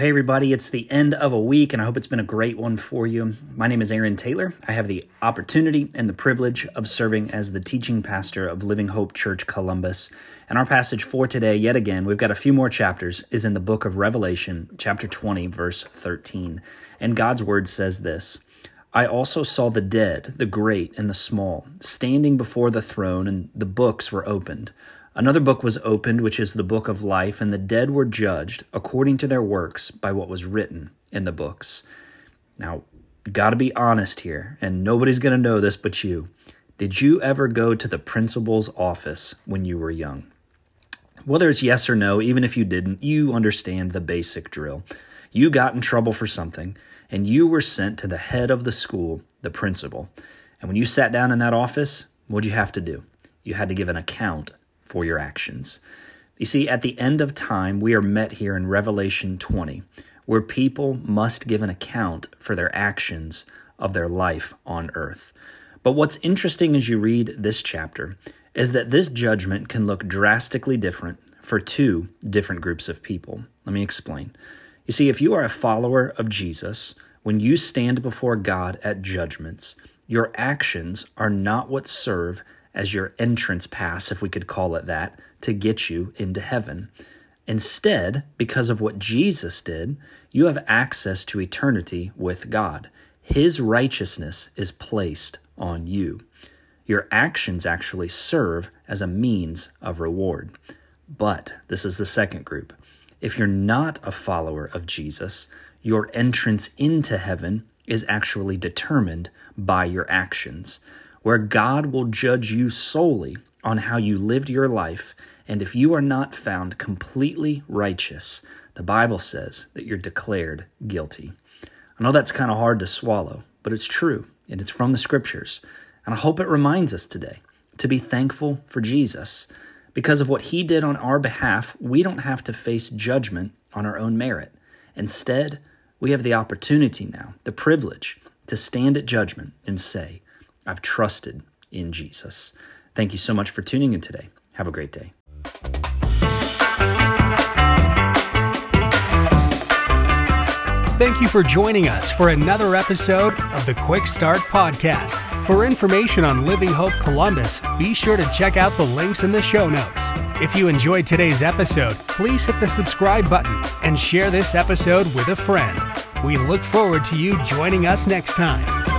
Well, hey, everybody, it's the end of a week, and I hope it's been a great one for you. My name is Aaron Taylor. I have the opportunity and the privilege of serving as the teaching pastor of Living Hope Church Columbus. And our passage for today, yet again, we've got a few more chapters, is in the book of Revelation, chapter 20, verse 13. And God's word says this I also saw the dead, the great and the small, standing before the throne, and the books were opened. Another book was opened, which is the book of life, and the dead were judged according to their works by what was written in the books. Now, got to be honest here, and nobody's going to know this but you. Did you ever go to the principal's office when you were young? Whether it's yes or no, even if you didn't, you understand the basic drill. You got in trouble for something, and you were sent to the head of the school, the principal. And when you sat down in that office, what'd you have to do? You had to give an account for your actions. You see, at the end of time, we are met here in Revelation 20, where people must give an account for their actions of their life on earth. But what's interesting as you read this chapter is that this judgment can look drastically different for two different groups of people. Let me explain. You see, if you are a follower of Jesus, when you stand before God at judgments, your actions are not what serve as your entrance pass, if we could call it that, to get you into heaven. Instead, because of what Jesus did, you have access to eternity with God. His righteousness is placed on you. Your actions actually serve as a means of reward. But this is the second group. If you're not a follower of Jesus, your entrance into heaven is actually determined by your actions where God will judge you solely on how you lived your life. And if you are not found completely righteous, the Bible says that you're declared guilty. I know that's kind of hard to swallow, but it's true, and it's from the scriptures. And I hope it reminds us today to be thankful for Jesus. Because of what he did on our behalf, we don't have to face judgment on our own merit. Instead, we have the opportunity now, the privilege, to stand at judgment and say, I've trusted in Jesus. Thank you so much for tuning in today. Have a great day. Thank you for joining us for another episode of the Quick Start Podcast. For information on Living Hope Columbus, be sure to check out the links in the show notes. If you enjoyed today's episode, please hit the subscribe button and share this episode with a friend. We look forward to you joining us next time.